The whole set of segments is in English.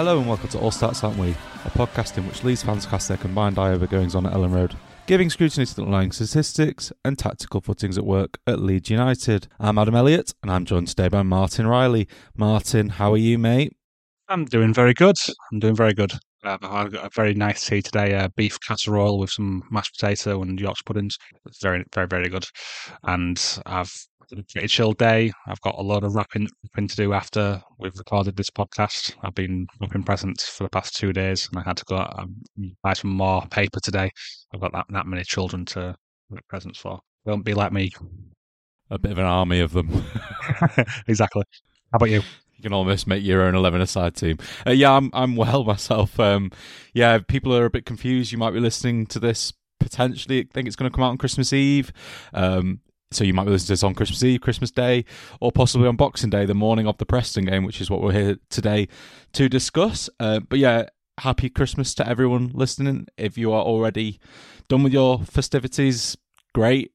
Hello and welcome to All Stats Aren't We, a podcast in which Leeds fans cast their combined eye over goings on at Elland Road, giving scrutiny to the underlying statistics and tactical footings at work at Leeds United. I'm Adam Elliott and I'm joined today by Martin Riley. Martin, how are you, mate? I'm doing very good. I'm doing very good. Uh, I've got a very nice tea today, uh, beef casserole with some mashed potato and Yorkshire puddings. It's very, very, very good. And I've a pretty chill day. I've got a lot of wrapping, wrapping to do after we've recorded this podcast. I've been wrapping presents for the past two days, and I had to go um, buy some more paper today. I've got that, that many children to wrap presents for. Don't be like me. A bit of an army of them. exactly. How about you? You can almost make your own eleven aside team. Uh, yeah, I'm I'm well myself. Um, yeah, people are a bit confused. You might be listening to this potentially. I think it's going to come out on Christmas Eve. Um, so you might be listening to this on Christmas Eve, Christmas Day, or possibly on Boxing Day, the morning of the Preston game, which is what we're here today to discuss. Uh, but yeah, happy Christmas to everyone listening. If you are already done with your festivities, great.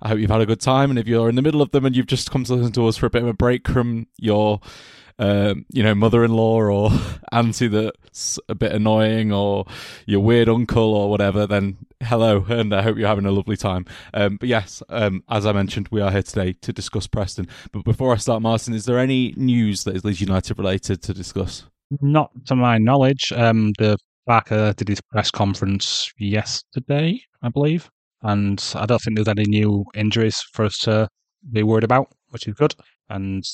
I hope you've had a good time. And if you're in the middle of them and you've just come to listen to us for a bit of a break from your, um, you know, mother-in-law or auntie that's a bit annoying or your weird uncle or whatever, then hello, and I hope you're having a lovely time. Um, but yes, um, as I mentioned, we are here today to discuss Preston. But before I start, Martin, is there any news that is Leeds United related to discuss? Not to my knowledge. Um, the Farke did his press conference yesterday, I believe, and I don't think there's any new injuries for us to be worried about, which is good. And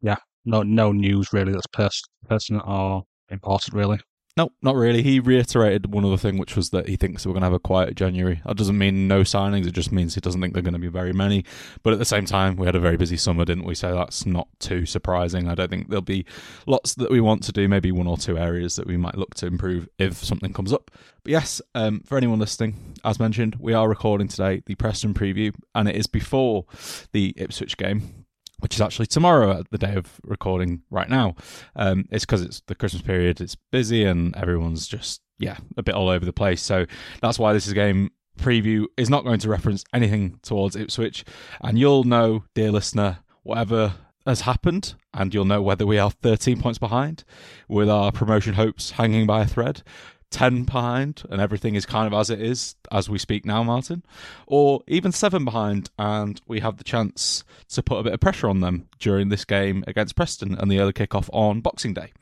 yeah, no no news really that's pers- personal or important really. No, not really. He reiterated one other thing, which was that he thinks we're going to have a quiet January. That doesn't mean no signings. It just means he doesn't think they're going to be very many. But at the same time, we had a very busy summer, didn't we? So that's not too surprising. I don't think there'll be lots that we want to do. Maybe one or two areas that we might look to improve if something comes up. But yes, um, for anyone listening, as mentioned, we are recording today the Preston preview, and it is before the Ipswich game which is actually tomorrow at the day of recording right now. Um, it's because it's the Christmas period, it's busy, and everyone's just, yeah, a bit all over the place. So that's why this is game preview is not going to reference anything towards Ipswich. And you'll know, dear listener, whatever has happened, and you'll know whether we are 13 points behind with our promotion hopes hanging by a thread. 10 behind and everything is kind of as it is as we speak now, Martin, or even 7 behind and we have the chance to put a bit of pressure on them during this game against Preston and the early kickoff on Boxing Day.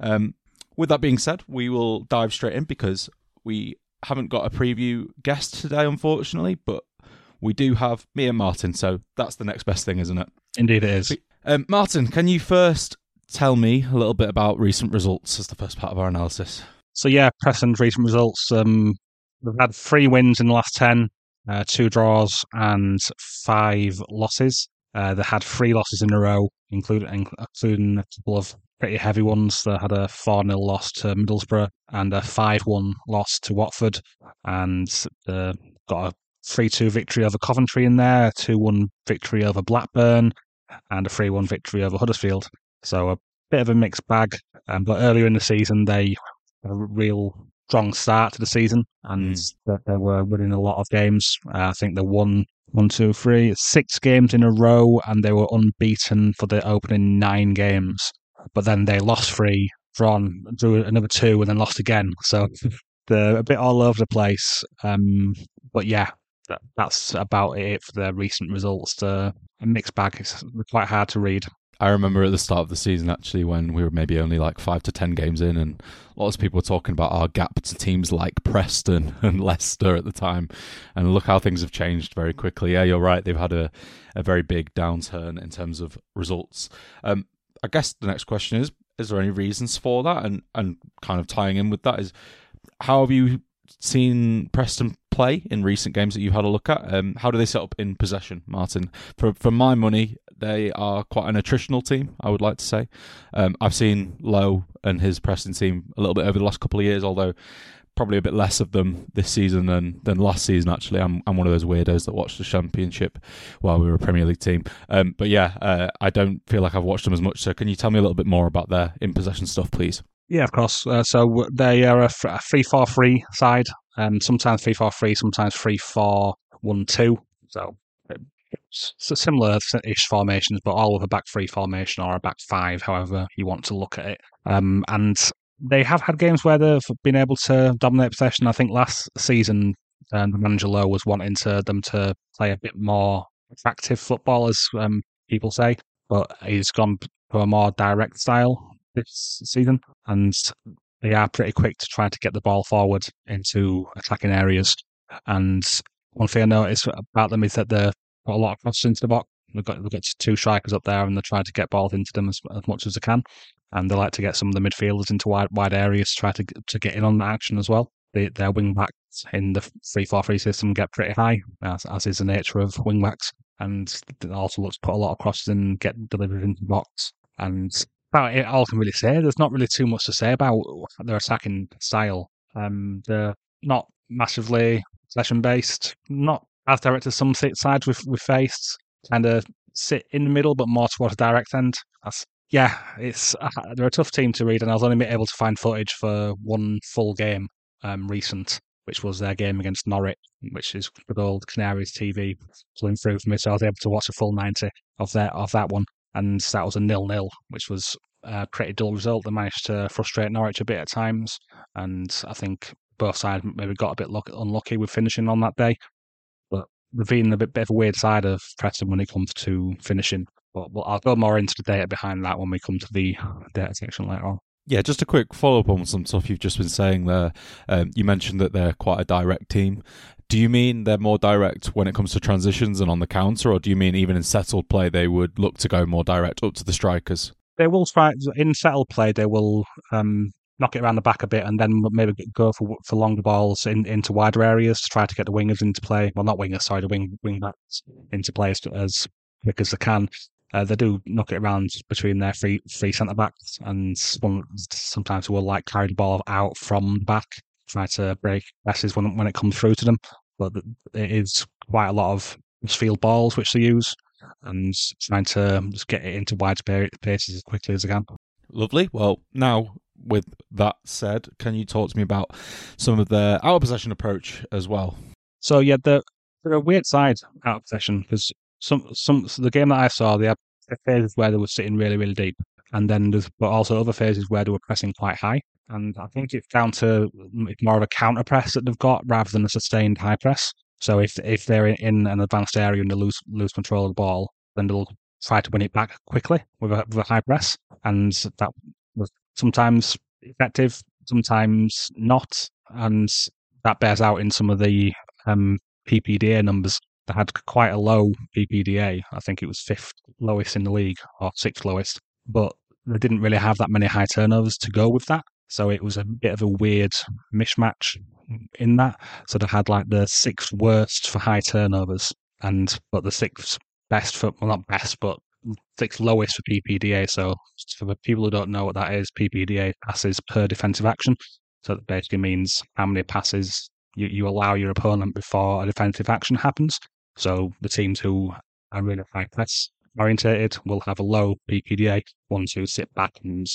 Um, with that being said, we will dive straight in because we haven't got a preview guest today, unfortunately, but we do have me and Martin, so that's the next best thing, isn't it? Indeed, it is. Um, Martin, can you first tell me a little bit about recent results as the first part of our analysis? So yeah, Preston's recent results. Um, they've had three wins in the last ten, uh, two draws and five losses. Uh, they had three losses in a row, including including a couple of pretty heavy ones. They had a 4 0 loss to Middlesbrough and a 5 1 loss to Watford, and uh, got a 3 2 victory over Coventry in there, 2 1 victory over Blackburn, and a 3 1 victory over Huddersfield. So a bit of a mixed bag. Um, but earlier in the season, they a real strong start to the season, and Mm. that they were winning a lot of games. Uh, I think they won one, two, three, six games in a row, and they were unbeaten for the opening nine games. But then they lost three, drawn, drew another two, and then lost again. So they're a bit all over the place. Um, but yeah, that, that's about it for the recent results. The a mixed bag. It's quite hard to read. I remember at the start of the season actually when we were maybe only like five to ten games in, and lots of people were talking about our gap to teams like Preston and Leicester at the time. And look how things have changed very quickly. Yeah, you're right. They've had a, a very big downturn in terms of results. Um, I guess the next question is: Is there any reasons for that? And and kind of tying in with that is, how have you seen Preston play in recent games that you've had a look at? Um, how do they set up in possession, Martin? For for my money, they are quite an attritional team. I would like to say. Um, I've seen Lowe and his Preston team a little bit over the last couple of years, although probably a bit less of them this season than than last season. Actually, I'm I'm one of those weirdos that watched the Championship while we were a Premier League team. Um, but yeah, uh, I don't feel like I've watched them as much. So can you tell me a little bit more about their in possession stuff, please? Yeah, of course. Uh, so they are a, a three-four-three side. Um, sometimes three-four-three, sometimes three-four-one-two. So it's a similar-ish formations, but all with a back three formation or a back five, however you want to look at it. Um, and they have had games where they've been able to dominate possession. I think last season, um, the manager Lowe was wanting to them to play a bit more attractive football, as um, people say, but he's gone for a more direct style this season, and they are pretty quick to try to get the ball forward into attacking areas. And one thing I noticed about them is that they put a lot of crosses into the box. They've got, they've got two strikers up there, and they're trying to get balls into them as, as much as they can. And they like to get some of the midfielders into wide, wide areas to try to to get in on the action as well. They, their wing backs in the three four three system get pretty high, as, as is the nature of wing backs. And they also look to put a lot of crosses and get delivered into the box. And about it all I can really say. There's not really too much to say about their attacking style. Um, they're not massively possession based, not as direct as some sides we've, we've faced. Kind of sit in the middle, but more towards the direct end. That's, yeah, it's uh, they're a tough team to read, and I was only able to find footage for one full game um, recent, which was their game against Norwich, which is good old Canaries TV pulling through for me. So I was able to watch a full ninety of that of that one and that was a nil-nil, which was a pretty dull result. They managed to frustrate Norwich a bit at times, and I think both sides maybe got a bit luck- unlucky with finishing on that day. But a bit, bit of a weird side of Preston when it comes to finishing. But well, I'll go more into the data behind that when we come to the data section later on. Yeah, just a quick follow up on some stuff you've just been saying there. Um, you mentioned that they're quite a direct team. Do you mean they're more direct when it comes to transitions and on the counter, or do you mean even in settled play they would look to go more direct up to the strikers? They will try in settled play. They will um, knock it around the back a bit, and then maybe go for for longer balls in, into wider areas to try to get the wingers into play. Well, not wingers, sorry, the wing wing backs into play as, as quick as they can. Uh, they do knock it around between their three three centre backs, and sometimes will like carry the ball out from the back, try to break passes when when it comes through to them. But it is quite a lot of field balls which they use, and trying to just get it into wide spaces as quickly as they can. Lovely. Well, now with that said, can you talk to me about some of their out of possession approach as well? So yeah, they're, they're weird side out of possession because some some so the game that I saw, they had phases where they were sitting really really deep, and then there's but also other phases where they were pressing quite high. And I think it's down to more of a counter press that they've got rather than a sustained high press. So if if they're in an advanced area and they lose lose control of the ball, then they'll try to win it back quickly with a, with a high press, and that sometimes effective, sometimes not, and that bears out in some of the um, PPDA numbers. They had quite a low PPDA. I think it was fifth lowest in the league or sixth lowest, but they didn't really have that many high turnovers to go with that. So it was a bit of a weird mishmatch in that. So they had like the sixth worst for high turnovers, and but the sixth best for well not best, but sixth lowest for PPDA. So for the people who don't know what that is, PPDA passes per defensive action. So that basically means how many passes you, you allow your opponent before a defensive action happens. So the teams who are really high press orientated will have a low PPDA. Ones who sit back and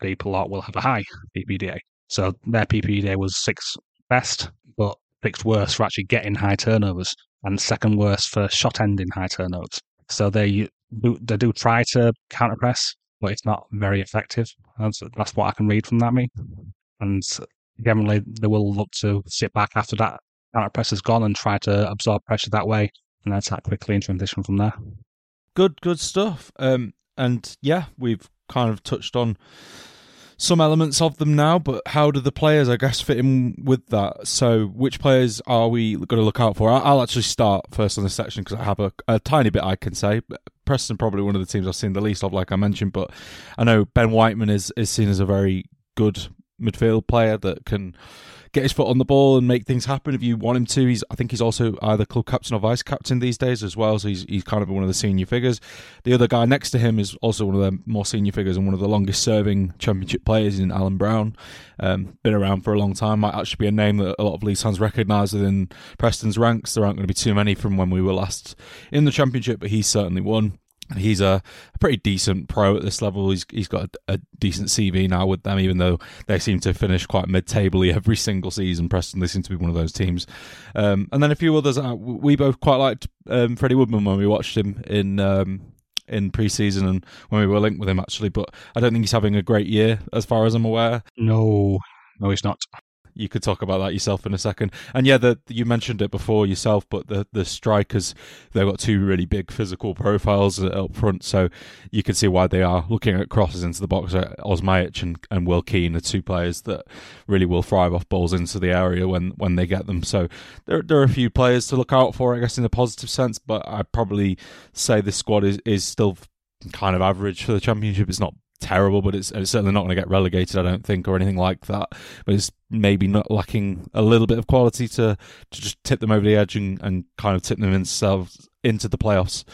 deep a lot will have a high PPDA. So their PPDA was sixth best, but sixth worst for actually getting high turnovers and second worst for shot ending high turnovers. So they do, they do try to counter press, but it's not very effective. That's, that's what I can read from that, me. And generally, they will look to sit back after that counter press is gone and try to absorb pressure that way and attack quickly and transition from there. Good, good stuff. Um, and yeah, we've kind of touched on some elements of them now, but how do the players, I guess, fit in with that? So, which players are we going to look out for? I'll actually start first on this section because I have a, a, tiny bit I can say. Preston probably one of the teams I've seen the least of, like I mentioned, but I know Ben Whiteman is is seen as a very good midfield player that can get his foot on the ball and make things happen if you want him to. He's I think he's also either club captain or vice captain these days as well, so he's he's kind of one of the senior figures. The other guy next to him is also one of the more senior figures and one of the longest serving championship players in Alan Browne. Um, been around for a long time, might actually be a name that a lot of Leeds fans recognise within Preston's ranks. There aren't going to be too many from when we were last in the championship, but he's certainly one he's a, pretty decent pro at this level. He's he's got a, a, decent CV now with them, even though they seem to finish quite mid-table every single season. Preston they seem to be one of those teams, um, and then a few others. Uh, we both quite liked um, Freddie Woodman when we watched him in. Um, in pre-season and when we were linked with him actually, but I don't think he's having a great year as far as I'm aware. No, no, he's not you could talk about that yourself in a second. And yeah, the, you mentioned it before yourself, but the the strikers they've got two really big physical profiles up front, so you can see why they are looking at crosses into the box. Uh, Osmajic and, and Will Keane are two players that really will thrive off balls into the area when when they get them. So there there are a few players to look out for, I guess, in a positive sense. But I'd probably say this squad is is still kind of average for the championship. It's not terrible, but it's, it's certainly not going to get relegated, I don't think, or anything like that. But it's maybe not lacking a little bit of quality to, to just tip them over the edge and, and kind of tip them themselves into the playoffs,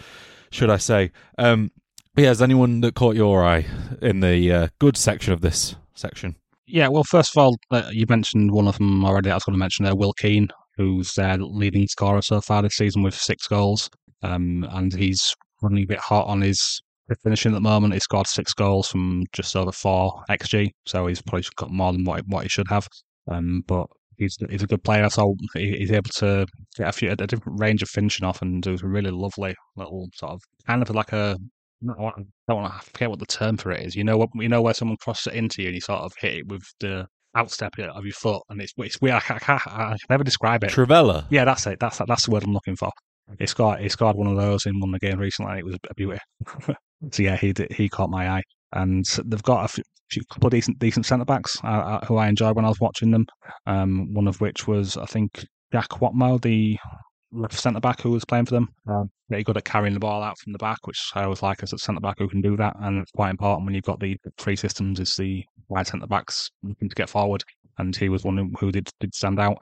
should I say. Um, yeah, is anyone that caught your eye in the uh, good section of this section? Yeah, well, first of all, uh, you mentioned one of them already. I was going to mention there, Will Keane, who's their leading scorer so far this season with six goals. Um, and he's running a bit hot on his finishing at the moment. He scored six goals from just over four xG, so he's probably got more than what what he should have. Um, but he's he's a good player, so he's able to get a few a different range of finishing off and do a really lovely little sort of kind of like a. I don't want to forget what the term for it is. You know what you know where someone crosses it into you and you sort of hit it with the outstep of your foot, and it's it's weird. I, I, I, I can never describe it. Trivela. Yeah, that's it. That's that's the word I'm looking for. He scored he scored one of those in one of the games recently, and it was a beauty. So yeah, he he caught my eye, and they've got a few, couple of decent decent centre backs uh, uh, who I enjoyed when I was watching them. Um, one of which was I think Jack Whatmough, the left centre back who was playing for them. Um, very good at carrying the ball out from the back, which I always like as a centre back who can do that, and it's quite important when you've got the three systems. Is the wide centre backs looking to get forward, and he was one who did did stand out.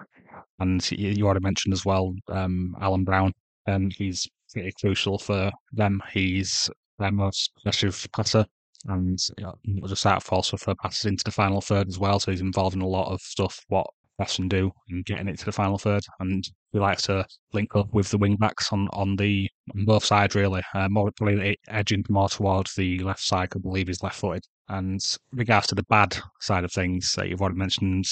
And you already mentioned as well, um, Alan Browne. Um, he's pretty crucial for them. He's their most aggressive passer and you know, just out also for passes into the final third as well. So he's involved in a lot of stuff what Preston do in getting it to the final third. And he likes to link up with the wing backs on, on the on both sides really. Uh, more probably edging more towards the left side. I believe he's left footed. And regards to the bad side of things that you've already mentioned,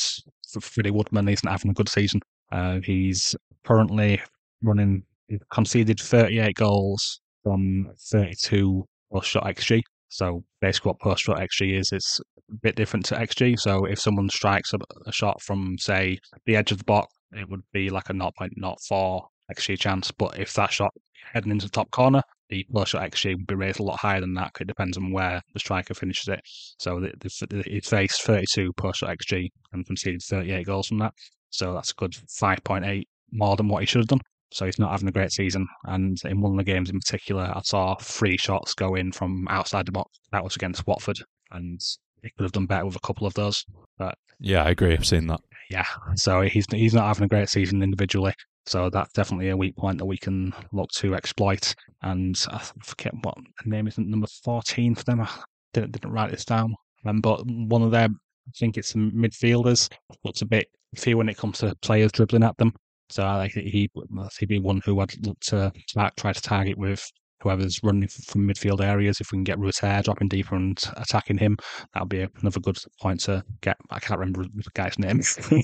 Freddie Woodman isn't having a good season. Uh, he's currently running he's conceded 38 goals from 32 post shot XG. So basically, what post shot XG is, it's a bit different to XG. So if someone strikes a, a shot from, say, the edge of the box, it would be like a 0.04 XG chance. But if that shot heading into the top corner, the post shot XG would be raised a lot higher than that. It depends on where the striker finishes it. So it faced 32 post shot XG and conceded 38 goals from that. So that's a good 5.8 more than what he should have done. So he's not having a great season. And in one of the games in particular, I saw three shots go in from outside the box. That was against Watford. And he could have done better with a couple of those. But yeah, I agree. I've seen that. Yeah. So he's he's not having a great season individually. So that's definitely a weak point that we can look to exploit. And I forget what the name isn't number 14 for them. I didn't, didn't write this down. Um, but one of their, I think it's midfielders, looks a bit few when it comes to players dribbling at them. So I think he he'd be one who I'd look to try to target with whoever's running from midfield areas. If we can get Rutter dropping deeper and attacking him, that'll be another good point to get. I can't remember the guy's name.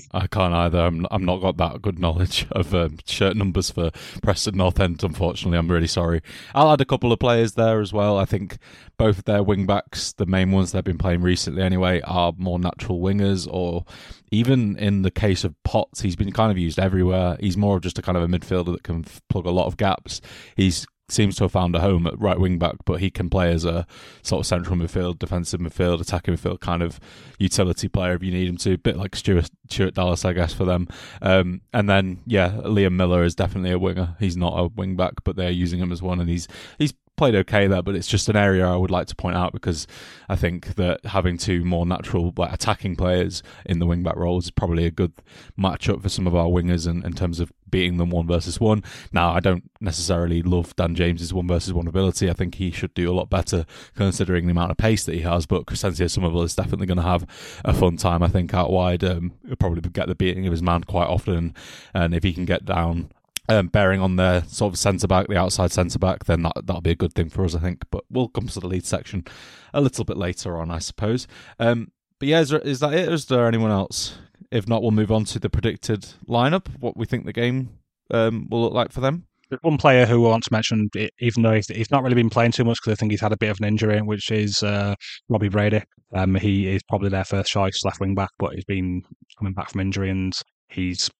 I can't either. I'm, I'm not got that good knowledge of um, shirt numbers for Preston North End, unfortunately. I'm really sorry. I'll add a couple of players there as well. I think both of their wing backs, the main ones they've been playing recently anyway, are more natural wingers or even in the case of Potts, he's been kind of used everywhere. He's more of just a kind of a midfielder that can plug a lot of gaps. He's seems to have found a home at right wing back, but he can play as a sort of central midfield, defensive midfield, attacking midfield kind of utility player if you need him to. A bit like Stuart, Stuart Dallas, I guess, for them. Um, and then, yeah, Liam Millar is definitely a winger. He's not a wing back, but they're using him as one, and he's he's played okay there, but it's just an area I would like to point out because I think that having two more natural like, attacking players in the wing back roles is probably a good matchup for some of our wingers in, in terms of beating them one versus one. Now, I don't necessarily love Dan James's one versus one ability. I think he should do a lot better considering the amount of pace that he has. But Crysencio Summerville is definitely going to have a fun time. I think out wide, um, he'll probably get the beating of his man quite often, and if he can get down um, bearing on their sort of centre back, the outside centre back, then that that'll be a good thing for us, I think. But we'll come to the lead section a little bit later on, I suppose. Um, but yeah, is, there, is that it? Is there anyone else? If not, we'll move on to the predicted lineup. What we think the game um, will look like for them. There's one player who I want to mention, even though he's, not really been playing too much because I think he's had a bit of an injury, which is uh, Robbie Brady. Um, he is probably their first choice left wing back, but he's been coming back from injury and he's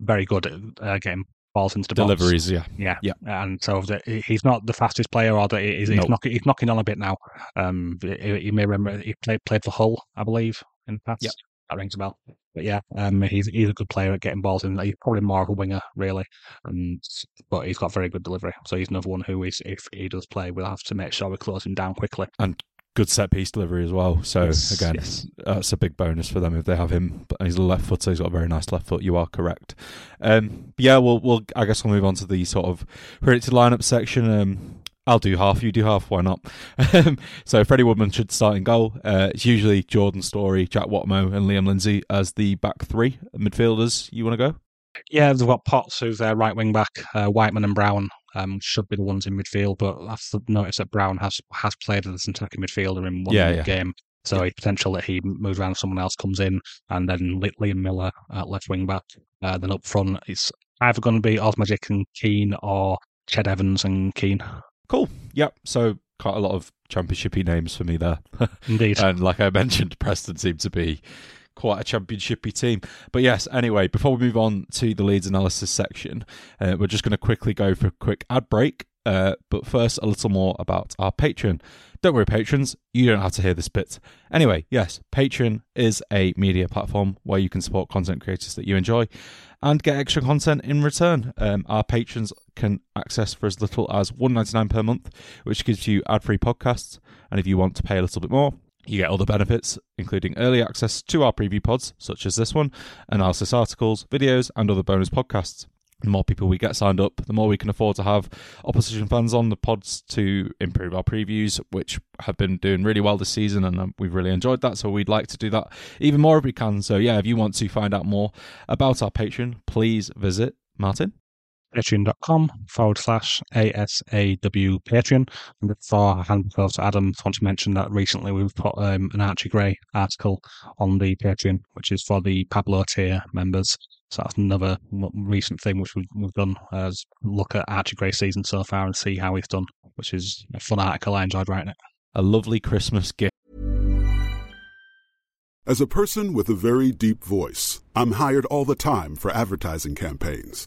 very good at uh, getting balls into the deliveries. Box. Yeah, yeah, yeah. And so the, he's not the fastest player, or the, he's, nope. he's, knocking, he's knocking on a bit now. Um, you may remember he played played for Hull, I believe, in the past. Yep. That rings a bell. But yeah, um, he's he's a good player at getting balls in. He's probably more of a winger, really, and but he's got very good delivery. So he's another one who is, if he does play, we'll have to make sure we close him down quickly. And good set piece delivery as well. So yes, again, yes. that's a big bonus for them if they have him. But he's a left footer. He's got a very nice left foot. You are correct. Um, yeah, we'll, we'll. I guess we'll move on to the sort of predicted lineup section. Um, I'll do half. You do half. Why not? so Freddie Woodman should start in goal. Uh, it's usually Jordan Storey, Jack Whatmough, and Liam Lindsay as the back three midfielders. You want to go? Yeah, they've got Potts, who's their right wing back, uh, Whiteman and Browne um, should be the ones in midfield. But I've noticed that Browne has has played as an attacking midfielder in one yeah, yeah. game. So yeah. it's potential that he moves around, if someone else comes in, and then Liam Millar at left wing back. Uh, then up front, it's either going to be Osmajic and Keane or Ched Evans and Keane. Cool. Yep. So quite a lot of championshipy names for me there. Indeed. and like I mentioned, Preston seemed to be quite a championshipy team. But yes, anyway, before we move on to the Leeds analysis section, uh, we're just going to quickly go for a quick ad break. Uh, but first, a little more about our Patreon. Don't worry, patrons, you don't have to hear this bit. Anyway, yes, Patreon is a media platform where you can support content creators that you enjoy and get extra content in return. Um, our patrons can access for as little as $1.99 per month, which gives you ad free podcasts. And if you want to pay a little bit more, you get all the benefits, including early access to our preview pods, such as this one, analysis articles, videos, and other bonus podcasts. The more people we get signed up, the more we can afford to have opposition fans on the pods to improve our previews, which have been doing really well this season, and um, we've really enjoyed that. So we'd like to do that even more if we can. So yeah, if you want to find out more about our Patreon, please visit Martin patreon.com forward slash ASAW Patreon. And before I hand it over to Adam, I want to mention that recently we've put um, an Archie Gray article on the Patreon, which is for the Pablo tier members. So that's another recent thing which we've, we've done as look at Archie Gray season so far and see how he's done, which is a fun article. I enjoyed writing it. A lovely Christmas gift. As a person with a very deep voice, I'm hired all the time for advertising campaigns.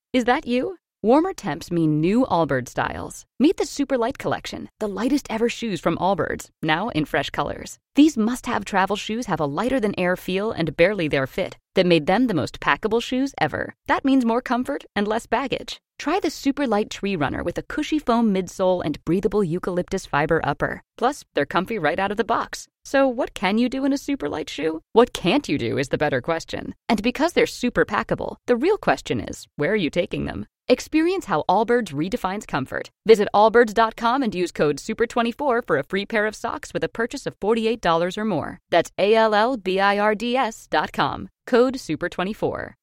Is that you? Warmer temps mean new Allbirds styles. Meet the Super Light Collection, the lightest ever shoes from Allbirds, now in fresh colors. These must have travel shoes have a lighter than air feel and barely their fit that made them the most packable shoes ever. That means more comfort and less baggage. Try the super light tree runner with a cushy foam midsole and breathable eucalyptus fiber upper. Plus, they're comfy right out of the box. So, what can you do in a super light shoe? What can't you do is the better question. And because they're super packable, the real question is where are you taking them? Experience how Allbirds redefines comfort. Visit allbirds.com and use code SUPER24 for a free pair of socks with a purchase of $48 or more. That's A L L B I R D S.com. Code SUPER24.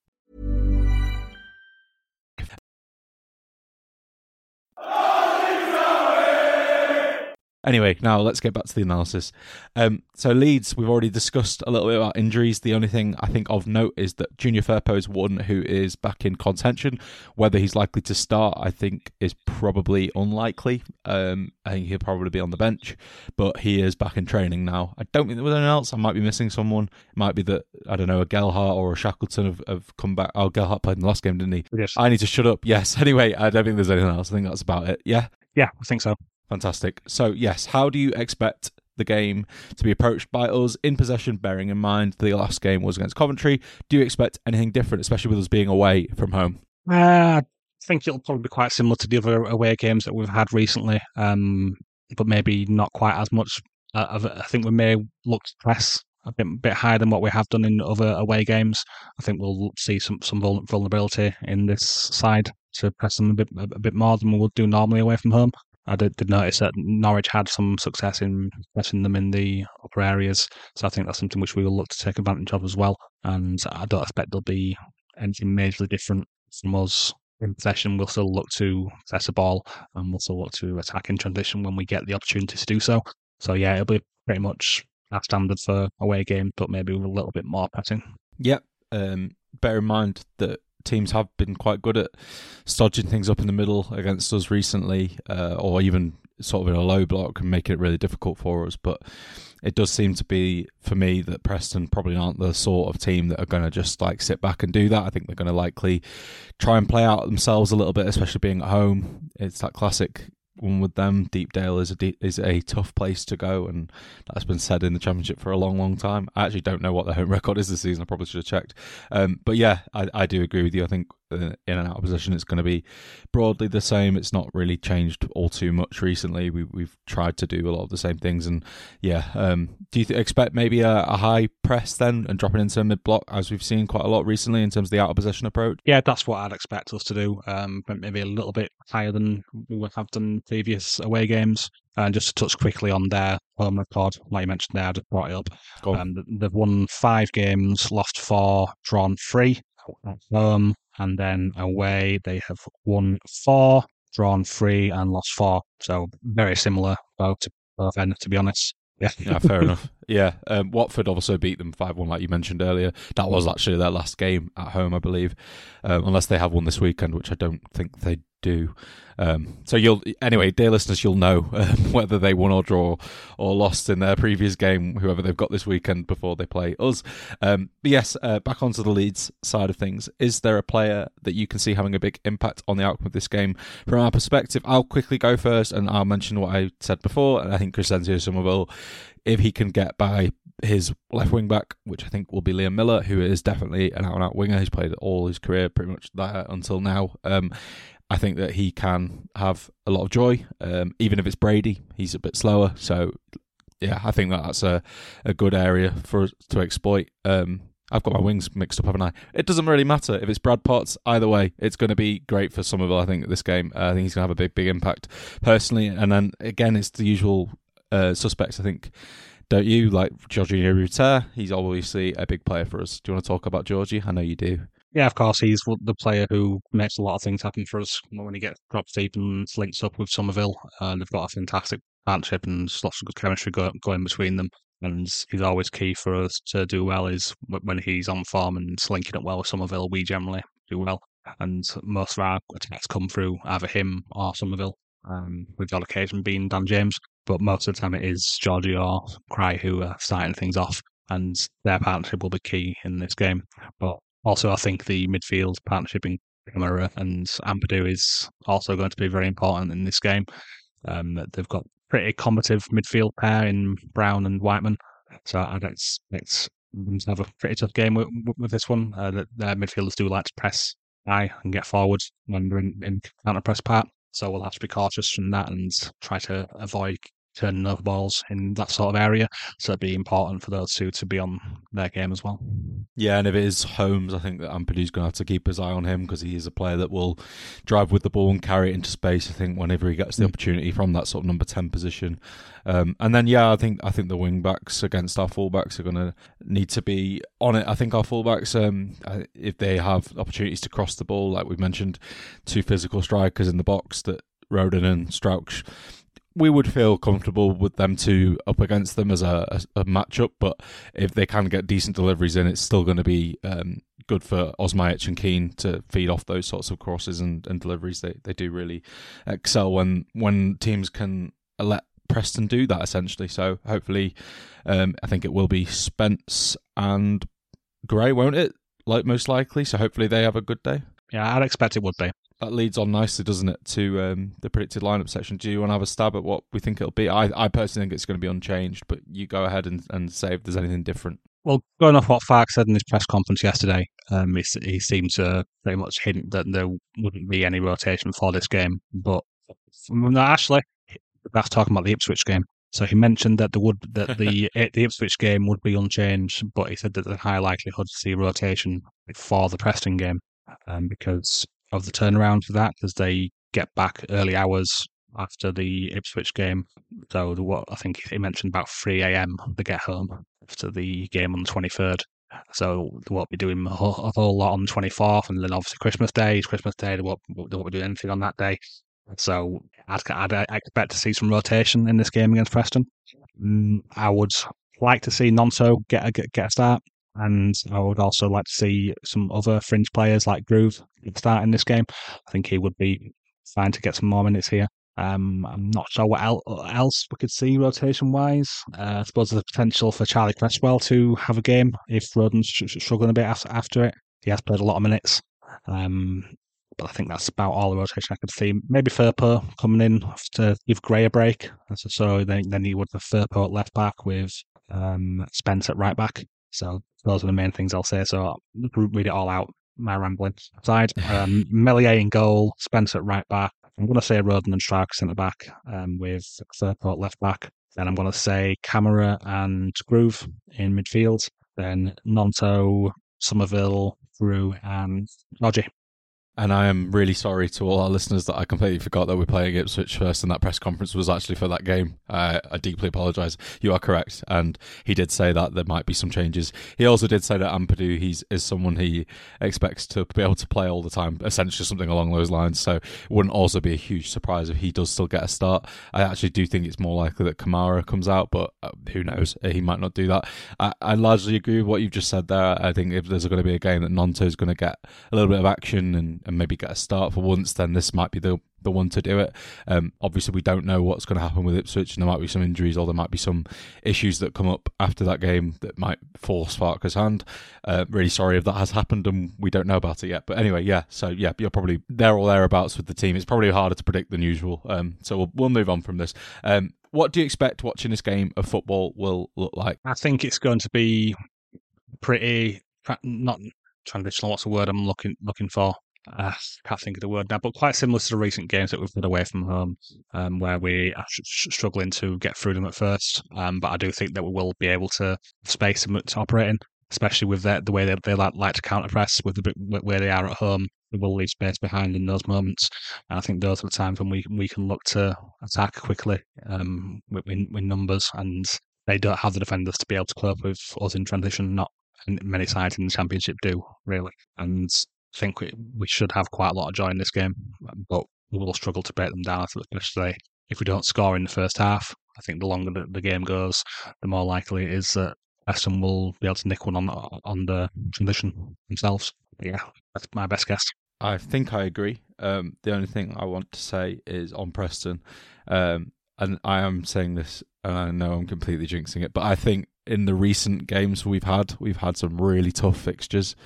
Anyway, now let's get back to the analysis. Um, so Leeds, we've already discussed a little bit about injuries. The only thing I think of note is that Junior Firpo is one who is back in contention. Whether he's likely to start, I think, is probably unlikely. Um, I think he'll probably be on the bench, but he is back in training now. I don't think there was anyone else. I might be missing someone. It might be that I don't know a Gelhardt or a Shackleton have, have come back. Oh, Gelhardt played in the last game, didn't he? Yes. I need to shut up. Yes. Anyway, I don't think there's anything else. I think that's about it. Yeah. Yeah, I think so. Fantastic. So, yes, how do you expect the game to be approached by us in possession, bearing in mind the last game was against Coventry? Do you expect anything different, especially with us being away from home? Uh, I think it'll probably be quite similar to the other away games that we've had recently, um, but maybe not quite as much. Uh. I think we may look to press a bit, bit higher than what we have done in other away games. I think we'll see some, some vulnerability in this side to press them a bit a bit more than we would do normally away from home. I did, did notice that Norwich had some success in pressing them in the upper areas, so I think that's something which we will look to take advantage of as well. And I don't expect there'll be anything majorly different from us in possession. We'll still look to possess the ball, and we'll still look to attack in transition when we get the opportunity to do so. So yeah, it'll be pretty much our standard for away game, but maybe with a little bit more pressing. Yep. Um, bear in mind that teams have been quite good at stodging things up in the middle against us recently, uh, or even sort of in a low block and making it really difficult for us. But it does seem to be for me that Preston probably aren't the sort of team that are going to just like sit back and do that. I think they're going to likely try and play out themselves a little bit, especially being at home. It's that classic one with them. Deepdale is a is a tough place to go, and that's been said in the championship for a long, long time. I actually don't know what their home record is this season. I probably should have checked. Um, but yeah, I, I do agree with you. I think in and out of position, it's going to be broadly the same. It's not really changed all too much recently. We, we've tried to do a lot of the same things, and yeah. Um, do you th- expect maybe a, a, high press then and dropping into mid block as we've seen quite a lot recently in terms of the out of position approach? Yeah, that's what I'd expect us to do. Um, maybe a little bit higher than we have done previous away games. And just to touch quickly on their home record, like you mentioned there, I just brought it up. Um, they've won five games, lost four, drawn three at home, and then away they have won four, drawn three, and lost four. So very similar both to uh, both ends, to be honest. Yeah, yeah fair enough. Yeah, um, Watford also beat them 5 1, like you mentioned earlier. That was actually their last game at home, I believe, um, unless they have one this weekend, which I don't think they do. Um, so you'll anyway, dear listeners, you'll know um, whether they won or draw or lost in their previous game, whoever they've got this weekend before they play us. Um, but yes, uh, back onto the Leeds side of things. Is there a player that you can see having a big impact on the outcome of this game? From our perspective, I'll quickly go first, and I'll mention what I said before. And I think Crysencio Summerville, if he can get by his left wing back, which I think will be Liam Millar, who is definitely an out and out winger. He's played all his career pretty much there until now. Um, I think that he can have a lot of joy, um, even if it's Brady. He's a bit slower, so yeah, I think that that's a, a good area for us to exploit. Um, I've got my wings mixed up, haven't I? It doesn't really matter if it's Brad Potts. Either way, it's going to be great for Summerville. I think this game. Uh, I think he's going to have a big, big impact personally. And then again, it's the usual uh, suspects. I think, don't you? Like Georginio Rutter. He's obviously a big player for us. Do you want to talk about Georgie? I know you do. Yeah, of course, he's the player who makes a lot of things happen for us when he gets dropped deep and links up with Summerville. Uh, they've got a fantastic partnership and lots of good chemistry go, going between them. And he's always key for us to do well is when he's on form and linking up well with Summerville, we generally do well. And most of our attacks come through either him or Summerville, um, with the occasion being Dan James. But most of the time it is Georgie or Cry who are starting things off, and their partnership will be key in this game. But also, I think the midfield partnership in Kamara and Ampadu is also going to be very important in this game. Um, they've got pretty combative midfield pair in Browne and Whiteman, so I'd expect them to have a pretty tough game with, with this one. Uh, their midfielders do like to press high and get forward when they're in, in counter press part, so we'll have to be cautious from that and try to avoid turning over balls in that sort of area. So it'd be important for those two to be on their game as well. Yeah, and if it is Holmes, I think that Ampadu's going to have to keep his eye on him because he is a player that will drive with the ball and carry it into space. I think whenever he gets the mm. opportunity from that sort of number ten position, um, and then yeah, I think I think the wing backs against our fullbacks are going to need to be on it. I think our fullbacks, um, if they have opportunities to cross the ball, like we've mentioned, two physical strikers in the box that Rodon and Struijk we would feel comfortable with them two up against them as a, a, a matchup. But if they can get decent deliveries in, it's still going to be um, good for Osmajic and Keane to feed off those sorts of crosses and, and deliveries. They they do really excel when when teams can let Preston do that essentially. So hopefully, um, I think it will be Spence and Gray, won't it? Like most likely. So hopefully they have a good day. Yeah, I'd expect it would be that leads on nicely, doesn't it, to um, the predicted lineup section? Do you want to have a stab at what we think it'll be? I, I personally think it's going to be unchanged, but you go ahead and, and say if there's anything different. Well, going off what Farke said in his press conference yesterday, um, he, he seemed to pretty much hint that there wouldn't be any rotation for this game. But no, actually, that's talking about the Ipswich game. So he mentioned that the would that the the Ipswich game would be unchanged, but he said that there's a high likelihood to see rotation for the Preston game um, because of the turnaround for that because they get back early hours after the Ipswich game. So the, what I think he mentioned about 3 a.m. they get home after the game on the 23rd. So they won't be doing a whole, a whole lot on the 24th, and then obviously Christmas Day. Christmas Day they won't, they won't be doing anything on that day. So I'd, I'd, expect to see some rotation in this game against Preston. Mm, I would like to see Gnonto get a get a start and I would also like to see some other fringe players like Gruev start in this game. I think he would be fine to get some more minutes here. Um, I'm not sure what else we could see rotation wise. Uh, I suppose there's a potential for Charlie Cresswell to have a game if Rodon's struggling a bit after it. He has played a lot of minutes. Um, but I think that's about all the rotation I could see. Maybe Firpo coming in to give Gray a break. So then, then he would have Firpo at left back with um, Spence at right back. So those are the main things I'll say. So read it all out. My rambling aside, um, Meslier in goal, Spencer at right back. I'm going to say Rodon and Struijk centre back um, with Firpo left back. Then I'm going to say Kamara and Gruev in midfield. Then Gnonto, Summerville, Drew, and Georgie. And I am really sorry to all our listeners that I completely forgot that we're playing Ipswich first and that press conference was actually for that game. Uh, I deeply apologise. You are correct. And he did say that there might be some changes. He also did say that Ampadu he's, is someone he expects to be able to play all the time, essentially something along those lines. So it wouldn't also be a huge surprise if he does still get a start. I actually do think it's more likely that Kamara comes out, but uh, who knows? He might not do that. I, I, largely agree with what you've just said there. I think if there's going to be a game that Gnonto is going to get a little bit of action and and maybe get a start for once, then this might be the the one to do it. Um, obviously, we don't know what's going to happen with Ipswich, and there might be some injuries or there might be some issues that come up after that game that might force Farke's hand. Uh, really sorry if that has happened and we don't know about it yet. But anyway, yeah, so yeah, you're probably there or thereabouts with the team. It's probably harder to predict than usual. Um, so we'll, we'll move on from this. Um, what do you expect watching this game of football will look like? I think it's going to be pretty not traditional. What's the word I'm looking looking for? Uh, can't think of the word now, but quite similar to the recent games that we've played away from home, um, where we are struggling to get through them at first. Um, but I do think that we will be able to space them to operate in, especially with the, the way they, they like, like to counter press with the where they are at home. We will leave space behind in those moments, and I think those are the times when we we can look to attack quickly um, with, with numbers, and they don't have the defenders to be able to cope with us in transition. Not many sides in the championship do really, and think we, we should have quite a lot of joy in this game, but we will struggle to break them down, especially if we don't score in the first half. I think the longer the, the game goes, the more likely it is that Preston will be able to nick one on on the transition themselves. Yeah, that's my best guess. I think I agree. Um, the only thing I want to say is on Preston, um, and I am saying this, and I know I'm completely jinxing it, but I think in the recent games we've had, we've had some really tough fixtures.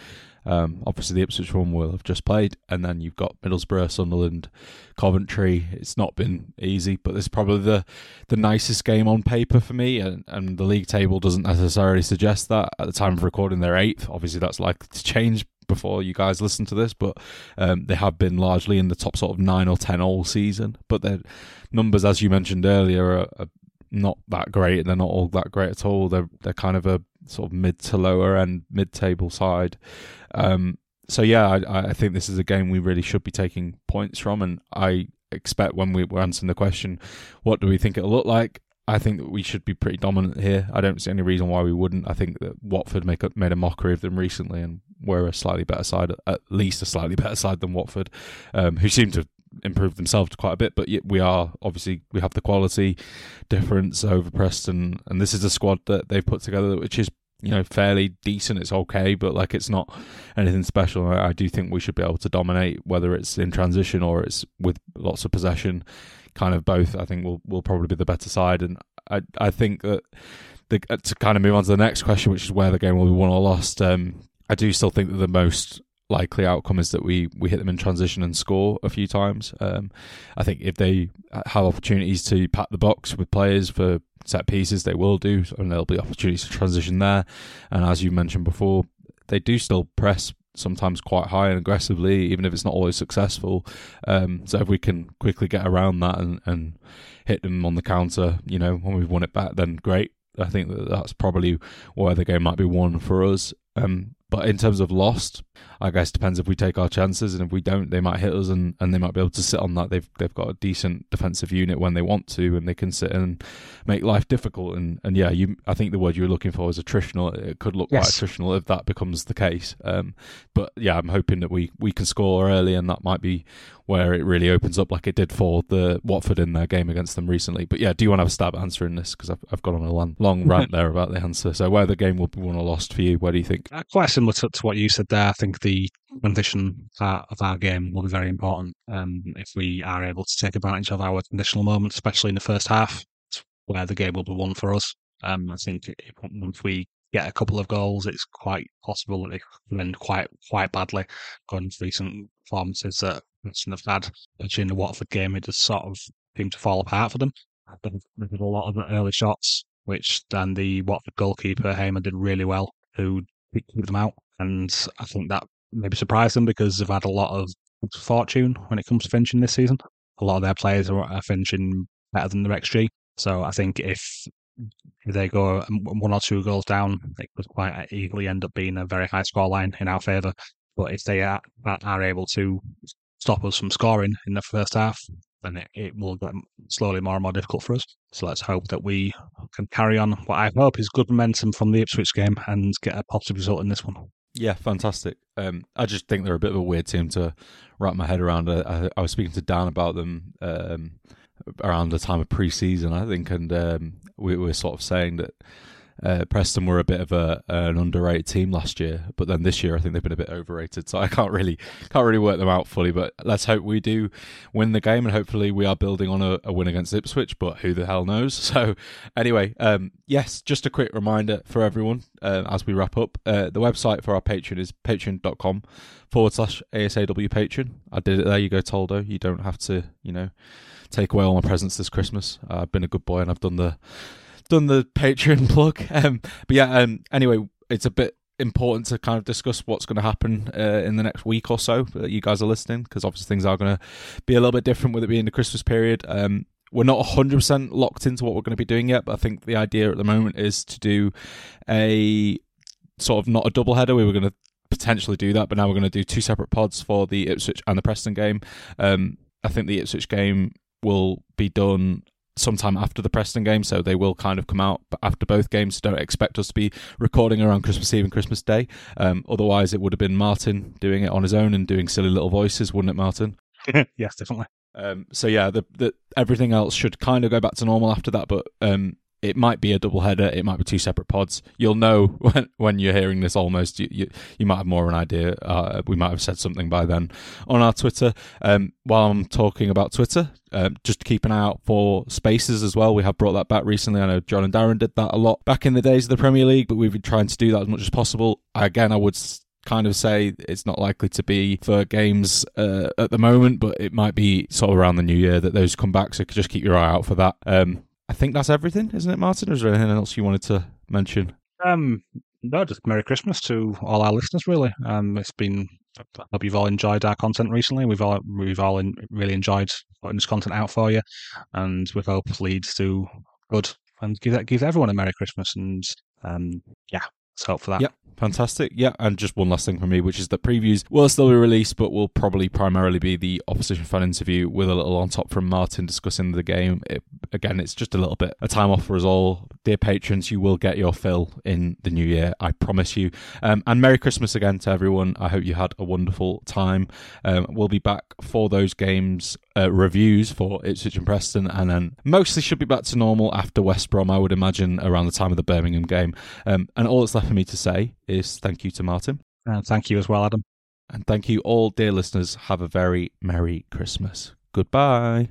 Um, obviously, the Ipswich one will have just played, and then you've got Middlesbrough, Sunderland, Coventry. It's not been easy, but it's probably the the nicest game on paper for me, and, and the league table doesn't necessarily suggest that. At the time of recording, they're eighth. Obviously, that's likely to change before you guys listen to this, but um, they have been largely in the top sort of nine or ten all season. But their numbers, as you mentioned earlier, are, are not that great. They're not all that great at all. They're they're kind of a sort of mid to lower and mid table side. Um, so yeah, I, I think this is a game we really should be taking points from, and I expect when we, we're answering the question, what do we think it'll look like? I think that we should be pretty dominant here. I don't see any reason why we wouldn't. I think that Watford make a, made a mockery of them recently, and we're a slightly better side, at least a slightly better side than Watford, um, who seem to improved themselves quite a bit, but we are obviously we have the quality difference over Preston, and this is a squad that they've put together which is you know fairly decent. It's okay, but like it's not anything special. I, I do think we should be able to dominate, whether it's in transition or it's with lots of possession. Kind of both. I think will will probably be the better side, and I I think that. The, to kind of move on to the next question, which is where the game will be won or lost. Um, I do still think that the most likely outcome is that we we hit them in transition and score a few times. Um, I think if they have opportunities to pat the box with players for set pieces, they will do, and there'll be opportunities to transition there. And as you mentioned before, they do still press sometimes quite high and aggressively, even if it's not always successful. Um, so if we can quickly get around that and, and hit them on the counter, you know, when we've won it back, then great. I think that that's probably where the game might be won for us. Um, but in terms of lost, I guess depends if we take our chances, and if we don't, they might hit us, and, and they might be able to sit on that. They've they've got a decent defensive unit when they want to, and they can sit and make life difficult. And, and yeah, you I think the word you were looking for is attritional. It could look yes. quite attritional if that becomes the case. Um, but yeah, I'm hoping that we we can score early, and that might be where it really opens up, like it did for the Watford in their game against them recently. But yeah, do you want to have a stab at answering this? Because I've, I've got on a long, long rant there about the answer. So where the game will be won or lost for you, where do you think? Uh, quite similar to, to, what you said there. I think the transition part of our game will be very important. Um, if we are able to take advantage of our conditional moments, especially in the first half, where the game will be won for us. Um, I think if, once we get a couple of goals, it's quite possible that they could end quite quite badly. Going to recent performances that Preston have had, especially in the Watford game, it just sort of seemed to fall apart for them. They did a lot of early shots, which then the Watford goalkeeper Hamer did really well, who keep them out, and I think that maybe surprised them because they've had a lot of fortune when it comes to finishing this season. A lot of their players are finishing better than their XG. So I think if they go um, one or two goals down, it could quite easily end up being a very high scoreline in our favour. But if they are, are able to stop us from scoring in the first half, then it, it will get slowly more and more difficult for us. So let's hope that we can carry on what I hope is good momentum from the Ipswich game and get a positive result in this one. Yeah, fantastic. Um, I just think they're a bit of a weird team to wrap my head around. I, I was speaking to Dan about them um, around the time of pre-season, I think, and um, we were sort of saying that uh, Preston were a bit of a an underrated team last year, but then this year I think they've been a bit overrated. So I can't really can't really work them out fully. But let's hope we do win the game, and hopefully we are building on a, a win against Ipswich. But who the hell knows? So anyway, um, yes, just a quick reminder for everyone uh, as we wrap up. Uh, the website for our Patreon is patreon.com forward slash ASAW Patreon. I did it there. You go, Toldo. You don't have to, you know, take away all my presents this Christmas. I've been a good boy and I've done the done the Patreon plug. Um, but yeah, um, anyway, it's a bit important to kind of discuss what's going to happen uh, in the next week or so that you guys are listening because obviously things are going to be a little bit different with it being the Christmas period. Um, we're not 100% locked into what we're going to be doing yet, but I think the idea at the moment is to do a sort of not a double header. We were going to potentially do that, but now we're going to do two separate pods for the Ipswich and the Preston game. Um, I think the Ipswich game will be done sometime after the Preston game, so they will kind of come out after both games. Don't expect us to be recording around Christmas Eve and Christmas Day. Um, otherwise, it would have been Martin doing it on his own and doing silly little voices, wouldn't it, Martin? yes, definitely. Um, so yeah, the, the everything else should kind of go back to normal after that, but um, it might be a double header. It might be two separate pods. You'll know when when you're hearing this. Almost, you you, you might have more of an idea. Uh, we might have said something by then on our Twitter. Um, while I'm talking about Twitter, um, just keep an eye out for spaces as well. We have brought that back recently. I know John and Darren did that a lot back in the days of the Premier League, but we've been trying to do that as much as possible. Again, I would kind of say it's not likely to be for games uh, at the moment, but it might be sort of around the new year that those come back. So just keep your eye out for that. Um, I think that's everything, isn't it, Martin? Is there anything else you wanted to mention? Um, no, just Merry Christmas to all our listeners. Really, um, it's been. I hope you've all enjoyed our content recently. We've all we've all in, really enjoyed putting this content out for you, and we hope leads to good and give that give everyone a Merry Christmas. And um, yeah, let's for that. Yep. Fantastic. Yeah, and just one last thing from me, which is that previews will still be released, but will probably primarily be the opposition fan interview with a little on top from Martin discussing the game. It, again, it's just a little bit a time off for us all. Dear patrons, you will get your fill in the new year, I promise you. Um, and Merry Christmas again to everyone. I hope you had a wonderful time. Um, we'll be back for those games uh, reviews for Ipswich and Preston, and then mostly should be back to normal after West Brom, I would imagine, around the time of the Birmingham game. Um, and all that's left for me to say is thank you to Martin. And thank you as well, Adam. And thank you all, dear listeners. Have a very Merry Christmas. Goodbye.